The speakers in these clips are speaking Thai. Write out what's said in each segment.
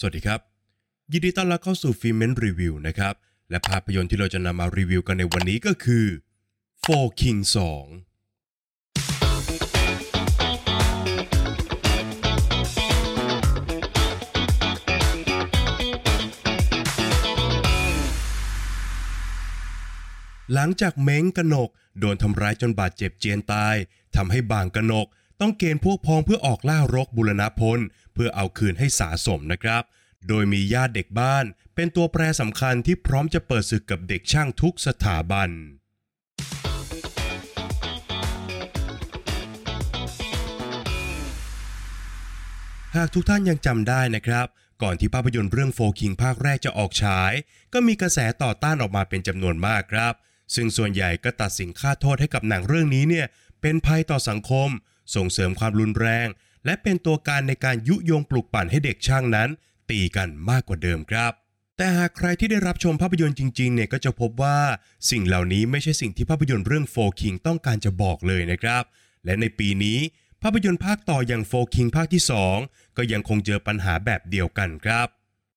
สวัสดีครับ ยินดีต้อนรับเข้าสู่ฟิเมนรีวิวนะครับ และภาพยนตร์ที่เราจะนำมารีวิวกันในวันนี้ก็คือ Four King 2หลังจากเม้งกนก โดนทำร้ายจนบาดเจ็บเจียนตายทำให้บางกนก ต้องเกณฑ์พวกพ้องเพื่อออกล่ารกบุรณพล เพื่อเอาคืนให้สาสมนะครับ โดยมีญาติเด็กบ้าน เป็นตัวแปรสำคัญที่พร้อมจะเปิดศึกกับเด็กช่างทุกสถาบันหากทุกท่านยังจำได้นะครับ ก่อนที่ภาพยนตร์เรื่องโฟคิงภาคแรกจะออกฉาย ก็มีกระแสต่อต้านออกมาเป็นจำนวนมากครับ ซึ่งส่วนใหญ่ก็ตัดสินค่าโทษให้กับหนังเรื่องนี้เนี่ยเป็นภัยต่อสังคม ส่งเสริมความรุนแรง และเป็นตัวการในการยุยงปลุกปั่นให้เด็กช่างนั้น ตีกันมากกว่าเดิมครับ แต่หากใครที่ได้รับชมภาพยนตร์จริงๆเนี่ยก็จะพบว่าสิ่งเหล่านี้ไม่ใช่สิ่งที่ภาพยนตร์เรื่องโฟคิงต้องการจะบอกเลยนะครับ และในปีนี้ภาพยนตร์ภาคต่ออย่างโฟคิงภาคที่ 2 ก็ยังคงเจอปัญหาแบบเดียวกันครับ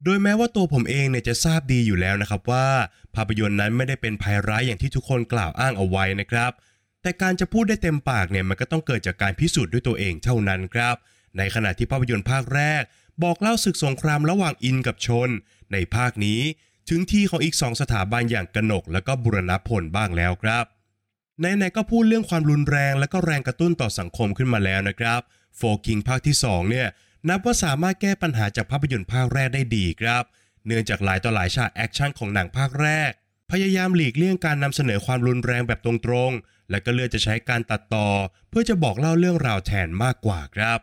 โดยแม้ว่าตัวผมเองเนี่ยจะทราบดีอยู่แล้วนะครับว่า ภาพยนตร์นั้นไม่ได้เป็นภัยร้ายอย่างที่ทุกคนกล่าวอ้างเอาไว้นะครับ แต่การจะพูดได้เต็มปากเนี่ยมันก็ต้องเกิดจากการพิสูจน์ด้วยตัวเองเท่านั้นครับ ในขณะที่ภาพยนตร์ภาคแรก บอกเล่าศึกสงครามระหว่างอินกับชน ในภาคนี้ถึงที่ของอีกสองสถาบันอย่างกนกและก็บุรณพลบ้างแล้วครับไหนๆก็พูดเรื่องความรุนแรงและก็แรงกระตุ้นต่อสังคมขึ้นมาแล้วนะครับ4 Kings ภาคที่2เนี่ยนับว่าสามารถแก้ปัญหาจากภาพยนตร์ภาคแรกได้ดีครับ เนื่องจากหลายต่อหลายฉากแอคชั่นของหนังภาคแรก พยายามหลีกเลี่ยงการนำเสนอความรุนแรงแบบตรงๆ และก็เลือกจะใช้การตัดต่อ เพื่อจะบอกเล่าเรื่องราวแทนมากกว่าครับ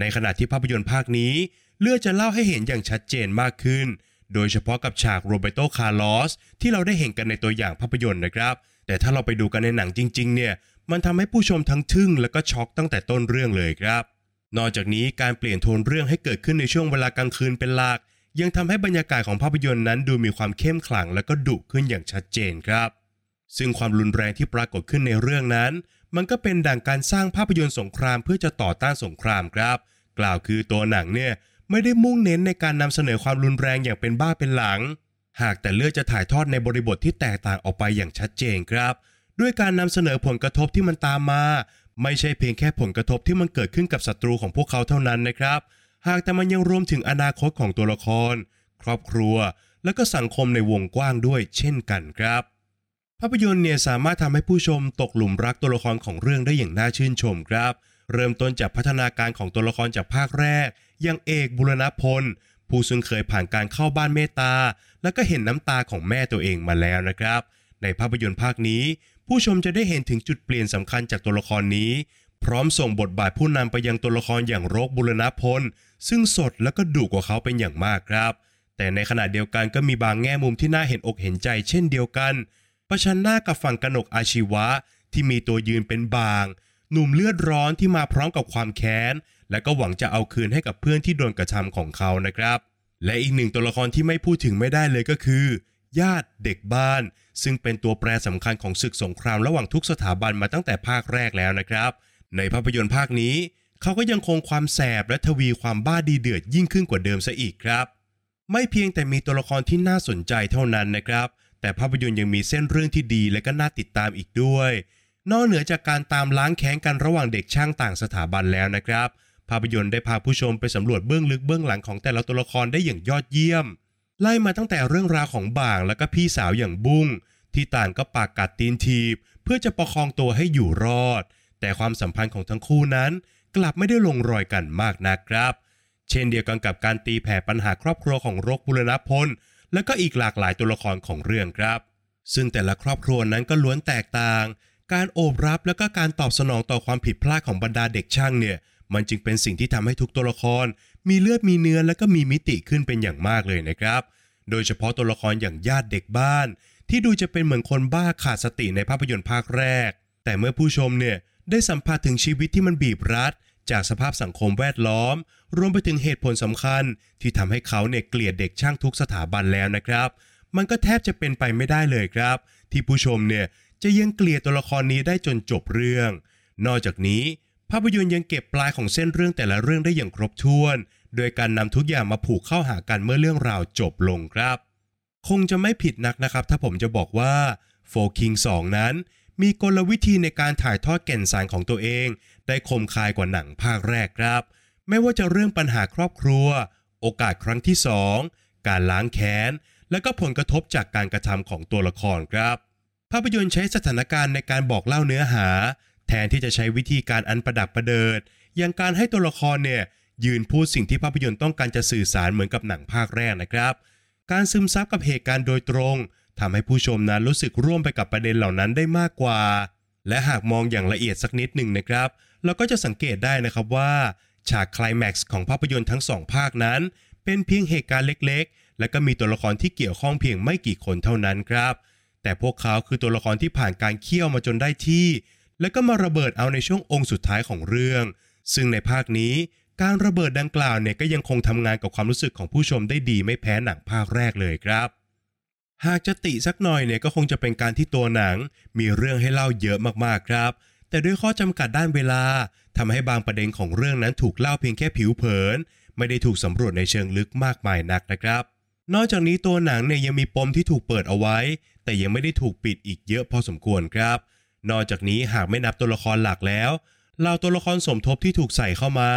ในขณะที่ภาพยนตร์ภาคนี้ เลือกจะเล่าให้เห็นอย่างชัดเจนมากขึ้น โดยเฉพาะกับฉาก Roberto Carlos ที่เราได้เห็นกันในตัวอย่างภาพยนตร์นะครับ แต่ถ้าเราไปดูกันในหนังจริง ๆ เนี่ย มันทำให้ผู้ชมทั้งทึ่งและก็ช็อกตั้งแต่ต้นเรื่องเลยครับ นอกจากนี้การเปลี่ยนโทนเรื่องให้เกิดขึ้นในช่วงเวลากลางคืนเป็นหลักยังทำให้บรรยากาศของภาพยนตร์นั้นดูมีความเข้มขลังและก็ดุขึ้นอย่างชัดเจนครับ ซึ่งความรุนแรงที่ปรากฏขึ้นในเรื่องนั้น มันก็เป็นดั่งการสร้างภาพยนตร์สงครามเพื่อจะต่อต้านสงครามครับ กล่าวคือตัวหนังเนี่ยไม่ได้มุ่งเน้นในการนำเสนอความรุนแรงอย่างเป็นบ้าเป็นหลัง หากแต่เลือกจะถ่ายทอดในบริบทที่แตกต่างออกไปอย่างชัดเจนครับ ด้วยการนำเสนอผลกระทบที่มันตามมา ไม่ใช่เพียงแค่ผลกระทบที่มันเกิดขึ้นกับศัตรูของพวกเขาเท่านั้นนะครับ หากแต่มันยังรวมถึงอนาคตของตัวละคร ครอบครัว และก็สังคมในวงกว้างด้วยเช่นกันครับ ภาพยนตร์เนี่ยสามารถทำให้ผู้ชมตกหลุมรักตัวละครของเรื่องได้อย่างน่าชื่นชมครับ เริ่มต้นจากพัฒนาการของตัวละครจากภาคแรก อย่างเอกบุรณพล ผู้ซึ่งเคยผ่านการเข้าบ้านเมตตา แล้วก็เห็นน้ำตาของแม่ตัวเองมาแล้วนะครับ ในภาพยนตร์ภาคนี้ ผู้ชมจะได้เห็นถึงจุดเปลี่ยนสำคัญจากตัวละครนี้ พร้อมส่งบทบาทผู้นำไปยังตัวละครอย่างโรกบุรณพล ซึ่งสดและก็ดุกว่าเขาเป็นอย่างมากครับ แต่ในขณะเดียวกันก็มีบางแง่มุมที่น่าเห็นอกเห็นใจเช่นเดียวกัน ประชันหน้ากับฝั่งกนกอาชีวะ ที่มีตัวยืนเป็นบาง หนุ่มเลือดร้อนที่มาพร้อมกับความแค้น และก็หวังจะเอาคืนให้กับเพื่อนที่โดนกระทำของเขานะครับ และอีกหนึ่งตัวละครที่ไม่พูดถึงไม่ได้เลยก็คือ ญาติเด็กบ้าน ซึ่งเป็นตัวแปรสำคัญของศึกสงครามระหว่างทุกสถาบันมาตั้งแต่ภาคแรกแล้วนะครับ ในภาพยนตร์ภาคนี้ เขาก็ยังคงความแสบและทวีความบ้าดีเดือดยิ่งขึ้นกว่าเดิมซะอีกครับ ไม่เพียงแต่มีตัวละครที่น่าสนใจเท่านั้นนะครับ แต่ภาพยนตร์ยังมีเส้นเรื่องที่ดีและก็น่าติดตามอีกด้วย นอกเหนือจากการตามล้างแค้นกันระหว่างเด็กช่างต่างสถาบันแล้วนะครับ ภาพยนตร์ได้พาผู้ชมไปสำรวจเบื้องลึกเบื้องหลังของแต่ละตัวละครได้อย่างยอดเยี่ยม ไล่มาตั้งแต่เรื่องราวของบ่างและก็พี่สาวอย่างบุ้งที่ต่างก็ปากกัดตีนทีบ เพื่อจะประคองตัวให้อยู่รอด แต่ความสัมพันธ์ของทั้งคู่นั้น กลับไม่ได้ลงรอยกันมากนักครับ เช่นเดียวกันกับการตีแผ่ปัญหาครอบครัวของรกบุรณพล และก็อีกหลากหลายตัวละครของเรื่องครับ ซึ่งแต่ละครอบครัวนั้นก็ล้วนแตกต่าง การโอบรับและก็การตอบสนองต่อความผิดพลาดของบรรดาเด็กช่างเนี่ยมันจึงเป็นสิ่งที่ทำให้ทุกตัวละคร มีเลือดมีเนื้อและก็มีมิติขึ้นเป็นอย่างมากเลยนะครับ โดยเฉพาะตัวละครอย่างญาติเด็กบ้าน ที่ดูจะเป็นเหมือนคนบ้าขาดสติในภาพยนตร์ภาคแรก แต่เมื่อผู้ชมเนี่ยได้สัมผัสถึงชีวิตที่มันบีบรัด จากสภาพสังคมแวดล้อม รวมไปถึงเหตุผลสำคัญ ที่ทำให้เขาเนี่ยเกลียดเด็กช่างทุกสถาบันแล้วนะครับ มันก็แทบจะเป็นไปไม่ได้เลยครับ ที่ผู้ชมเนี่ยจะยังเกลียดตัวละครนี้ได้จนจบเรื่อง นอกจากนี้ ภาพยนตร์ยังเก็บปลายของเส้นเรื่องแต่ละเรื่องได้อย่างครบถ้วน โดยการนำทุกอย่างมาผูกเข้าหากันเมื่อเรื่องราวจบลงครับ คงจะไม่ผิดนักนะครับ ถ้าผมจะบอกว่าโฟคิง2นั้น มีกลวิธีในการถ่ายทอดแก่นสารของตัวเอง ได้คมคายกว่าหนังภาคแรกครับ ไม่ว่าจะเรื่องปัญหาครอบครัว โอกาสครั้งที่ 2 การล้างแค้น และก็ผลกระทบจากการกระทำของตัวละครครับ ภาพยนตร์ใช้สถานการณ์ในการบอกเล่าเนื้อหา แทนที่จะใช้วิธีการอันประดับประเดิด อย่างการให้ตัวละครเนี่ยยืนพูดสิ่งที่ภาพยนตร์ต้องการจะสื่อสารเหมือนกับหนังภาคแรกนะครับ การซึมซับกับเหตุการณ์โดยตรง ทำให้ผู้ชมนั้นรู้สึกร่วมไปกับประเด็นเหล่านั้นได้มากกว่า และหากมองอย่างละเอียดสักนิดหนึ่งนะครับ เราก็จะสังเกตได้นะครับว่า ฉากคลแม็กซ์ของภาพยนตร์ทั้งสองภาคนั้น เป็นเพียงเหตุการณ์เล็กๆ และก็มีตัวละครที่เกี่ยวข้องเพียงไม่กี่คนเท่านั้นครับ แต่พวกเขาคือตัวละครที่ผ่านการเคี่ยวมาจนได้ที่ และก็มาระเบิดเอาในช่วงองค์สุดท้ายของเรื่อง ซึ่งในภาคนี้การระเบิดดังกล่าวเนี่ยก็ยังคงทำงานกับความรู้สึกของผู้ชมได้ดีไม่แพ้หนังภาคแรกเลยครับ หากจะติสักหน่อยเนี่ยก็คงจะเป็นการที่ตัวหนัง มีเรื่องให้เล่าเยอะมากๆครับ แต่ด้วยข้อจำกัดด้านเวลาทำให้บางประเด็นของเรื่องนั้นถูกเล่าเพียงแค่ผิวเผิน ไม่ได้ถูกสำรวจในเชิงลึกมากมายนักนะครับ นอกจากนี้ตัวหนังเนี่ยยังมีปมที่ถูกเปิดเอาไว้ แต่ยังไม่ได้ถูกปิดอีกเยอะพอสมควรครับ นอกจากนี้หากไม่นับตัวละครหลักแล้วเหล่าตัวละครสมทบที่ถูกใส่เข้ามา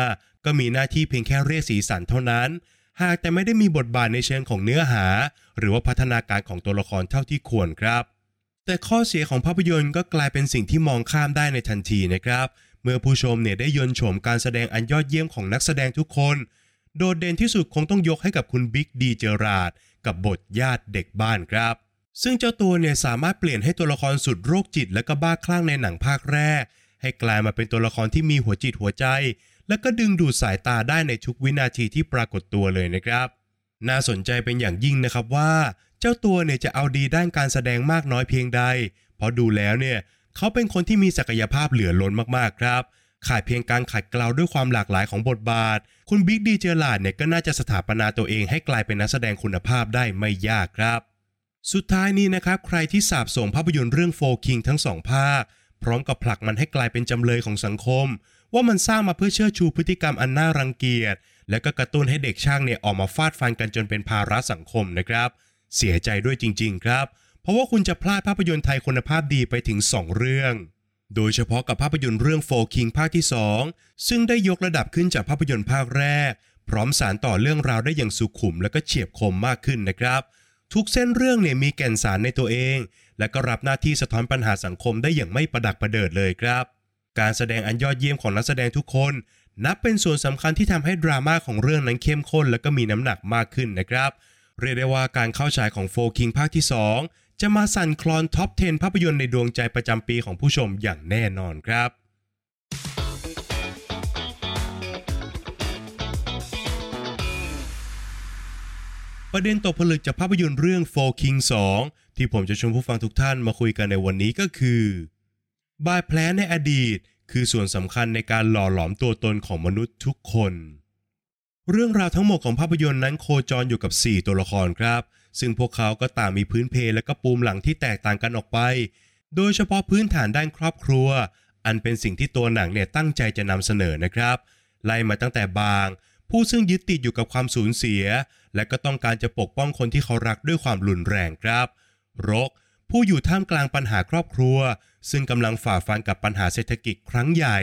ก็มีหน้าที่เพียงแค่เรียกสีสันเท่านั้น หากแต่ไม่ได้มีบทบาทในเชิงของเนื้อหา หรือว่าพัฒนาการของตัวละครเท่าที่ควรครับ แต่ข้อเสียของภาพยนตร์ก็กลายเป็นสิ่งที่มองข้ามได้ในทันทีนะครับ เมื่อผู้ชมเนี่ยได้ยนต์โฉมการแสดงอันยอดเยี่ยมของนักแสดงทุกคน โดดเด่นที่สุดคงต้องยกให้กับคุณบิ๊กดีเจอราดกับบทญาติเด็กบ้านครับ ซึ่งเจ้าตัวเนี่ยสามารถเปลี่ยนให้ตัวละครสุดโรคจิตและก็บ้าคลั่งในหนังภาคแรก ให้กลายมาเป็นตัวละครที่มีหัวจิตหัวใจ และก็ดึงดูดสายตาได้ในทุกวินาทีที่ปรากฏตัวเลยนะครับ น่าสนใจเป็นอย่างยิ่งนะครับว่า เจ้าตัวเนี่ยจะเอาดีด้านการแสดงมากน้อยเพียงใด เพราะดูแล้วเนี่ยเขาเป็นคนที่มีศักยภาพเหลือล้นมากๆครับ ขาดเพียงการขัดเกลาด้วยความหลากหลายของบทบาท คุณบิ๊กดีเจอร์ลาดเนี่ยก็น่าจะสถาปนาตัวเองให้กลายเป็นนักแสดงคุณภาพได้ไม่ยากครับสุดท้ายนี้นะครับ ใครที่สาบส่งภาพยนตร์เรื่องโฟคิงทั้งสองภาค พร้อมกับผลักมันให้กลายเป็นจำเลยของสังคม ว่ามันสร้างมาเพื่อเชิดชูพฤติกรรมอันน่ารังเกียจ และก็กระตุ้นให้เด็กช่างเนี่ยออกมาฟาดฟันกันจนเป็นภาระสังคมนะครับ เสียใจด้วยจริง ๆ ครับ เพราะว่าคุณจะพลาดภาพยนตร์ไทยคุณภาพดีไปถึง 2 เรื่อง โดยเฉพาะกับภาพยนตร์เรื่องโฟคิงภาคที่ 2 ซึ่งได้ยกระดับขึ้นจากภาพยนตร์ภาคแรก พร้อมสารต่อเรื่องราวได้อย่างสุขุม และก็เฉียบคมมากขึ้นนะครับ ทุกเส้นเรื่องเนี่ยมีแก่นสารในตัวเอง และก็รับหน้าที่สะท้อนปัญหาสังคมได้อย่างไม่ประดักประเดิดเลยครับ การแสดงอันยอดเยี่ยมของนักแสดงทุกคน นับเป็นส่วนสำคัญที่ทำให้ดราม่าของเรื่องนั้นเข้มข้น และก็มีน้ำหนักมากขึ้นนะครับ เรียกได้ว่าการเข้าฉายของ4 Kings ภาคที่ 2 จะมาสั่นคลอน top 10 ภาพยนตร์ในดวงใจประจำปีของผู้ชมอย่างแน่นอนครับประเด็นตกผลึกจากภาพยนตร์เรื่อง 4 Kings 2 ที่ผมจะชวนผู้ฟังทุกท่านมาคุยกันในวันนี้ก็คือ บาดแผลในอดีตคือส่วนสำคัญในการหล่อหลอมตัวตนของมนุษย์ทุกคน เรื่องราวทั้งหมดของภาพยนตร์นั้นโคจรอยู่กับ 4 ตัวละครครับ ซึ่งพวกเขาก็ต่างมีพื้นเพและก็ปูมหลังที่แตกต่างกันออกไป โดยเฉพาะพื้นฐานด้านครอบครัว อันเป็นสิ่งที่ตัวหนังเนี่ยตั้งใจจะนำเสนอนะครับ ไล่มาตั้งแต่บาง ผู้ซึ่งยึดติดอยู่กับความสูญเสีย และก็ต้องการจะปกป้องคนที่เขารักด้วยความรุนแรงครับ รก ผู้อยู่ท่ามกลางปัญหาครอบครัว ซึ่งกำลังฝ่าฟันกับปัญหาเศรษฐกิจครั้งใหญ่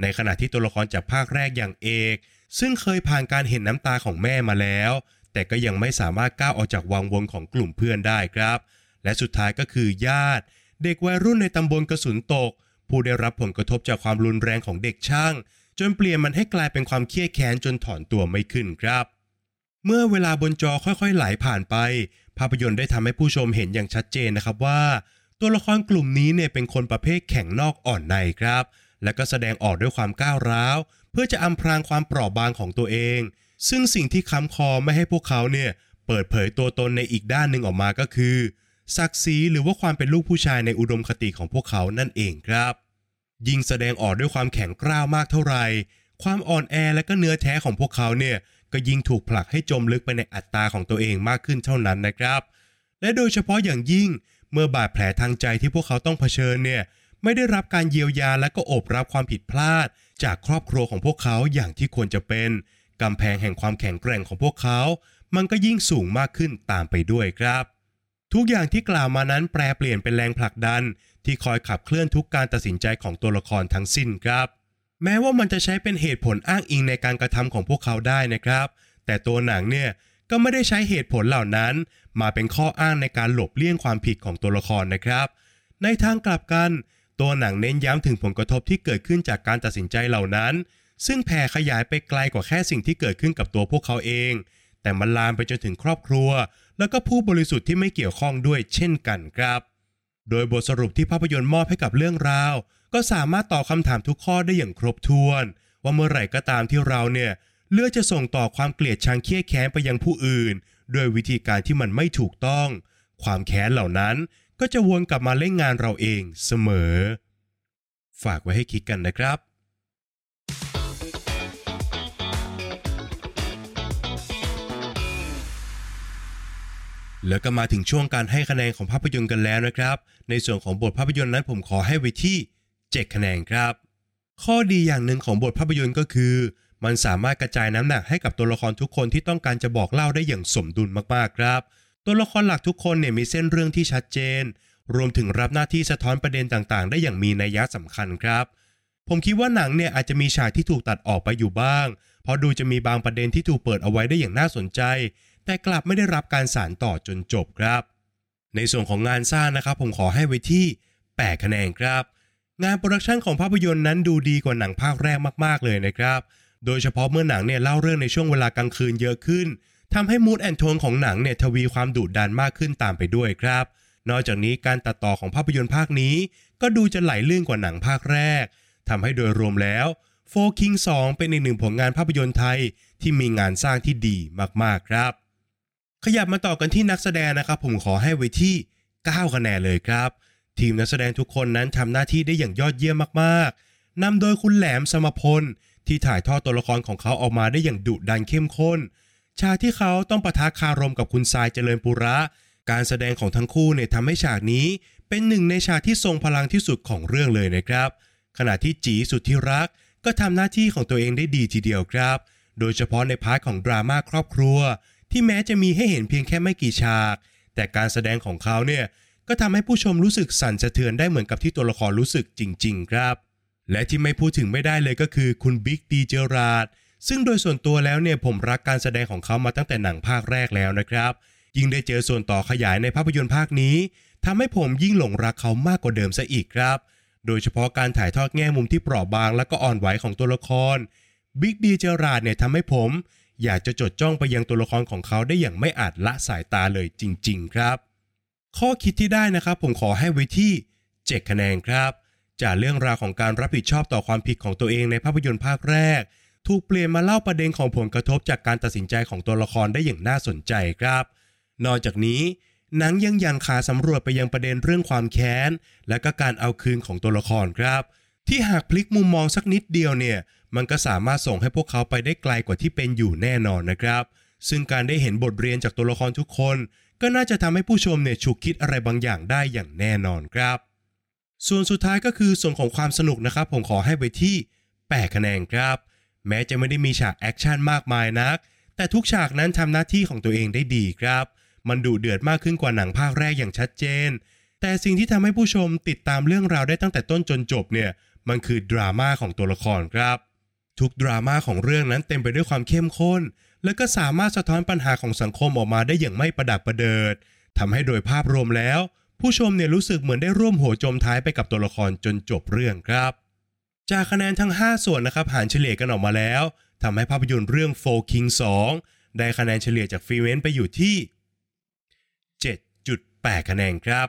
ในขณะที่ตัวละครจากภาคแรกอย่างเอก ซึ่งเคยผ่านการเห็นน้ำตาของแม่มาแล้ว แต่ก็ยังไม่สามารถก้าวออกจากวังวนของกลุ่มเพื่อนได้ครับ และสุดท้ายก็คือญาติ เด็กวัยรุ่นในตำบลกระสุนตก ผู้ได้รับผลกระทบจากความรุนแรงของเด็กช่าง จนเปลี่ยนมันให้กลายเป็นความเครียดแค้นจนถอนตัวไม่ขึ้นครับเมื่อเวลาบนจอค่อยๆ ไหลผ่านไป ภาพยนตร์ได้ทำให้ผู้ชมเห็นอย่างชัดเจนนะครับว่า ตัวละครกลุ่มนี้เนี่ยเป็นคนประเภทแข็งนอกอ่อนในครับ และก็แสดงออกด้วยความก้าวร้าว เพื่อจะอำพรางความเปราะบางของตัวเอง ซึ่งสิ่งที่ค้ำคอไม่ให้พวกเขาเนี่ยเปิดเผยตัวตนในอีกด้านหนึ่งออกมาก็คือ ศักดิ์ศรีหรือว่าความเป็นลูกผู้ชายในอุดมคติของพวกเขานั่นเองครับ ยิ่งแสดงออกด้วยความแข็งกร้าวมากเท่าไหร่ความอ่อนแอและก็เนื้อแท้ของพวกเขาเนี่ยก็ยิ่งถูกผลักให้จมลึกไปในอัตตาของตัวเองมากขึ้นเท่านั้นนะครับ และโดยเฉพาะอย่างยิ่ง เมื่อบาดแผลทางใจที่พวกเขาต้องเผชิญเนี่ยไม่ได้รับการเยียวยาและก็โอบรับความผิดพลาด จากครอบครัวของพวกเขาอย่างที่ควรจะเป็นกำแพงแห่งความแข็งแกร่งของพวกเขา มันก็ยิ่งสูงมากขึ้นตามไปด้วยครับ ทุกอย่างที่กล่าวมานั้นแปลเปลี่ยนเป็นแรงผลักดัน ที่คอยขับเคลื่อนทุกการตัดสินใจของตัวละครทั้งสิ้นครับ แม้ว่ามันจะใช้เป็นเหตุผลอ้างอิงในการกระทำของพวกเขาได้นะครับ แต่ตัวหนังเนี่ย ก็ไม่ได้ใช้เหตุผลเหล่านั้น มาเป็นข้ออ้างในการหลบเลี่ยงความผิดของตัวละครนะครับ ในทางกลับกัน ตัวหนังเน้นย้ำถึงผลกระทบที่เกิดขึ้นจากการตัดสินใจเหล่านั้น ซึ่งแผ่ขยายไปไกลกว่าแค่สิ่งที่เกิดขึ้นกับตัวพวกเขาเอง แต่มันลามไปจนถึงครอบครัว แล้วก็ผู้บริสุทธิ์ที่ไม่เกี่ยวข้องด้วยเช่นกันครับ โดยบทสรุปที่ภาพยนตร์มอบให้กับเรื่องราว ก็สามารถตอบคำถามทุกข้อได้อย่างครบถ้วน ว่าเมื่อไหร่ก็ตามที่เราเนี่ย เลือกจะส่งต่อความเกลียดชังเคี้ยแค้นไปยังผู้อื่น ด้วยวิธีการที่มันไม่ถูกต้อง ความแค้นเหล่านั้นก็จะวนกลับมาเล่นงานเราเองเสมอ ฝากไว้ให้คิดกันนะครับแล้วก็มาถึงช่วงการให้คะแนนของภาพยนตร์กันแล้วนะครับ ในส่วนของบทภาพยนตร์นั้นผมขอให้ไว้ที่ 7 คะแนนครับ ข้อดีอย่างหนึ่งของบทภาพยนตร์ก็คือ มันสามารถกระจายน้ำหนักให้กับตัวละครทุกคนที่ต้องการจะบอกเล่าได้อย่างสมดุลมากๆครับ ตัวละครหลักทุกคนเนี่ยมีเส้นเรื่องที่ชัดเจน รวมถึงรับหน้าที่สะท้อนประเด็นต่างๆ ได้อย่างมีนัยยะสำคัญครับ ผมคิดว่าหนังเนี่ยอาจจะมีฉากที่ถูกตัดออกไปอยู่บ้าง เพราะดูจะมีบางประเด็นที่ถูกเปิดเอาไว้ได้อย่างน่าสนใจ แต่กลับไม่ได้รับการสานต่อจนจบครับ ในส่วนของงานสร้างนะครับ ผมขอให้ไว้ที่8คะแนนครับ งานโปรดักชันของภาพยนตร์นั้นดูดีกว่าหนังภาคแรกมาก ๆเลยนะครับ โดยเฉพาะเมื่อหนังเนี่ยเล่าเรื่องในช่วงเวลากลางคืนเยอะขึ้นทำให้มูดแอนโทนของหนังเนี่ยทวีความดุดันมากขึ้นตามไปด้วยครับ นอกจากนี้การตัดต่อของภาพยนตร์ภาคนี้ ก็ดูจะไหลลื่นกว่าหนังภาคแรกทำให้โดยรวมแล้วโฟคิง2เป็นอีกหนึ่งผลงานภาพยนตร์ไทยที่มีงานสร้างที่ดีมากๆครับ ขยับมาต่อกันที่นักแสดงนะครับ ผมขอให้ไว้ที่ 9 คะแนนเลยครับ ทีมนักแสดงทุกคนนั้นทำหน้าที่ได้อย่างยอดเยี่ยมมากๆนำโดยคุณแหลมสมพล ที่ถ่ายทอดตัวละครของเขาออกมาได้อย่างดุดันเข้มข้น ฉากที่เขาต้องปะทะคารมกับคุณทรายเจริญปุระ การแสดงของทั้งคู่เนี่ยทำให้ฉากนี้เป็นหนึ่งในฉากที่ทรงพลังที่สุดของเรื่องเลยนะครับ ขณะที่จี๋ สุทธิรักษ์ก็ทำหน้าที่ของตัวเองได้ดีทีเดียวครับ โดยเฉพาะใน part ของดราม่าครอบครัว ที่แม้จะมีให้เห็นเพียงแค่ไม่กี่ฉาก แต่การแสดงของเขาเนี่ยก็ทำให้ผู้ชมรู้สึกสั่นสะเทือนได้เหมือนกับที่ตัวละครรู้สึกจริง ๆ ครับ และที่ไม่พูดถึงไม่ได้เลยก็คือคุณบิ๊ก D Gerrard ซึ่งโดยส่วนตัวแล้วเนี่ยผมรักการแสดงของเขามาตั้งแต่หนังภาคแรกแล้วนะครับ ยิ่งได้เจอส่วนต่อขยายในภาพยนตร์ภาคนี้ทำให้ผมยิ่งหลงรักเขามากกว่าเดิมซะอีกครับ โดยเฉพาะการถ่ายทอดแง่มุมที่เปราะบางและก็อ่อนไหวของตัวละครบิ๊กดีเจอราดเนี่ยทำให้ผม อยากจะจดจ้องไปยังตัวละครของเขาได้อย่างไม่อาจละสายตาเลยจริง ๆ ครับ ข้อคิดที่ได้นะครับผมขอให้ไว้ที่ 7 คะแนนครับ จากเรื่องราวของการรับผิดชอบต่อความผิดของตัวเองในภาพยนตร์ภาคแรก ถูกเปลี่ยนมาเล่าประเด็นของผลกระทบจากการตัดสินใจของตัวละครได้อย่างน่าสนใจครับ นอกจากนี้หนังยังยังขาสำรวจไปยังประเด็นเรื่องความแค้น และก็การเอาคืนของตัวละครครับ ที่หากพลิกมุมมองสักนิดเดียวเนี่ย มันก็สามารถส่งให้พวกเขาไปได้ไกลกว่าที่เป็นอยู่แน่นอนนะครับ ซึ่งการได้เห็นบทเรียนจากตัวละครทุกคน ก็น่าจะทำให้ผู้ชมเนี่ยฉุกคิดอะไรบางอย่างได้อย่างแน่นอนครับ ส่วนสุดท้ายก็คือส่วนของความสนุกนะครับ ผมขอให้ไปที่ 8 คะแนนครับ แม้จะไม่ได้มีฉากแอคชั่นมากมายนัก แต่ทุกฉากนั้นทำหน้าที่ของตัวเองได้ดีครับ มันดุเดือดมากขึ้นกว่าหนังภาคแรกอย่างชัดเจน แต่สิ่งที่ทำให้ผู้ชมติดตามเรื่องราวได้ตั้งแต่ต้นจนจบเนี่ย มันคือดราม่าของตัวละครครับ ทุกดราม่าของเรื่องนั้นเต็มไปด้วยความเข้มข้น และก็สามารถสะท้อนปัญหาของสังคมออกมาได้อย่างไม่ประดักประเดิดทำให้โดยภาพรวมแล้ว ผู้ชมเนี่ยรู้สึกเหมือนได้ร่วมหัวจมท้ายไปกับตัวละครจนจบเรื่องครับ จากคะแนนทั้ง 5 ส่วนนะครับหารเฉลี่ยกันออกมาแล้วทำให้ภาพยนตร์เรื่อง Four King 2ได้คะแนนเฉลี่ยจากฟรีเวนไปอยู่ที่ 7.8 คะแนนครับ